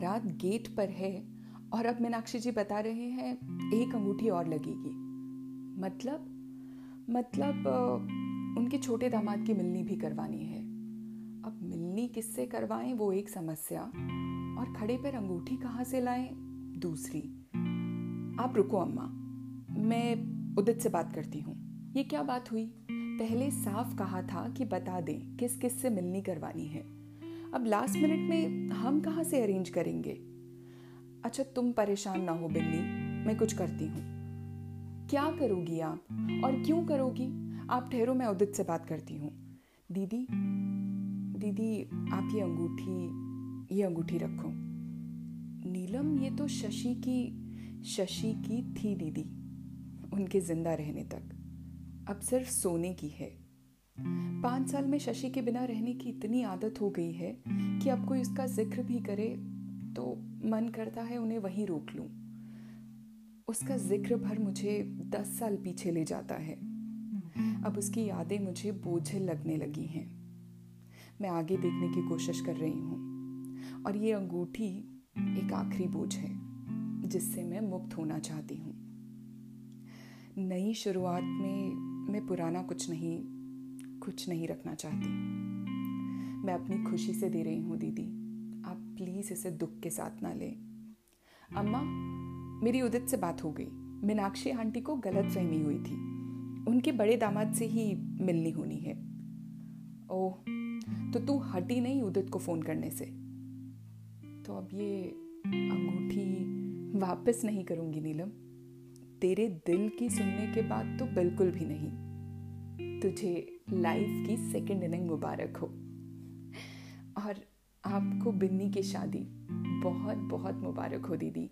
बारात गेट पर है और अब मीनाक्षी जी बता रहे हैं, एक अंगूठी और लगेगी। मतलब? मतलब उनके छोटे दामाद की मिलनी भी करवानी है। अब मिलनी किससे करवाएँ, वो एक समस्या। और खड़े पर अंगूठी कहाँ से लाएँ? दूसरी। आप रुको अम्मा, मैं उदित से बात करती हूँ। ये क्या बात हुई? पहले साफ़ कहा था कि बता दें किस किस से मिलनी करवानी है। अब लास्ट मिनट में हम कहाँ से अरेंज करेंगे? अच्छा तुम परेशान ना हो, बिल्ली। मैं कुछ करती हूँ। क्या करोगी आप? और क्यों करोगी? आप ठहरो, मैं उदित से बात करती हूँ। दीदी दीदी, आप ये अंगूठी ये अंगूठी रखो। नीलम, ये तो शशि की शशि की थी दीदी, उनके ज़िंदा रहने तक। अब सिर्फ़ सोने की है। पाँच साल में शशि के बिना रहने की इतनी आदत हो गई है कि अब कोई उसका ज़िक्र भी करे तो मन करता है उन्हें वहीं रोक लूँ। उसका ज़िक्र भर मुझे दस साल पीछे ले जाता है। अब उसकी यादें मुझे बोझिल लगने लगी हैं। मैं आगे देखने की कोशिश कर रही हूँ और ये अंगूठी एक आखिरी बोझ है, जिससे मैं मुक्त होना चाहती हूँ। नई शुरुआत में मैं पुराना कुछ नहीं कुछ नहीं रखना चाहती। मैं अपनी खुशी से दे रही हूँ, दीदी। आप प्लीज़ इसे दुख के साथ ना लें। अम्मा, मेरी उदित से बात हो गई। मीनाक्षी आंटी को गलत फहमी हुई थी। उनके बड़े दामाद से ही मिलनी होनी है। ओह तो तू हटी नहीं उदित को फ़ोन करने से? तो अब ये अंगूठी वापस नहीं करूँगी, नीलम। तेरे दिल की सुनने के बाद तो बिल्कुल भी नहीं। तुझे लाइफ की सेकेंड इनिंग मुबारक हो। और आपको बिन्नी की शादी बहुत बहुत मुबारक हो, दीदी।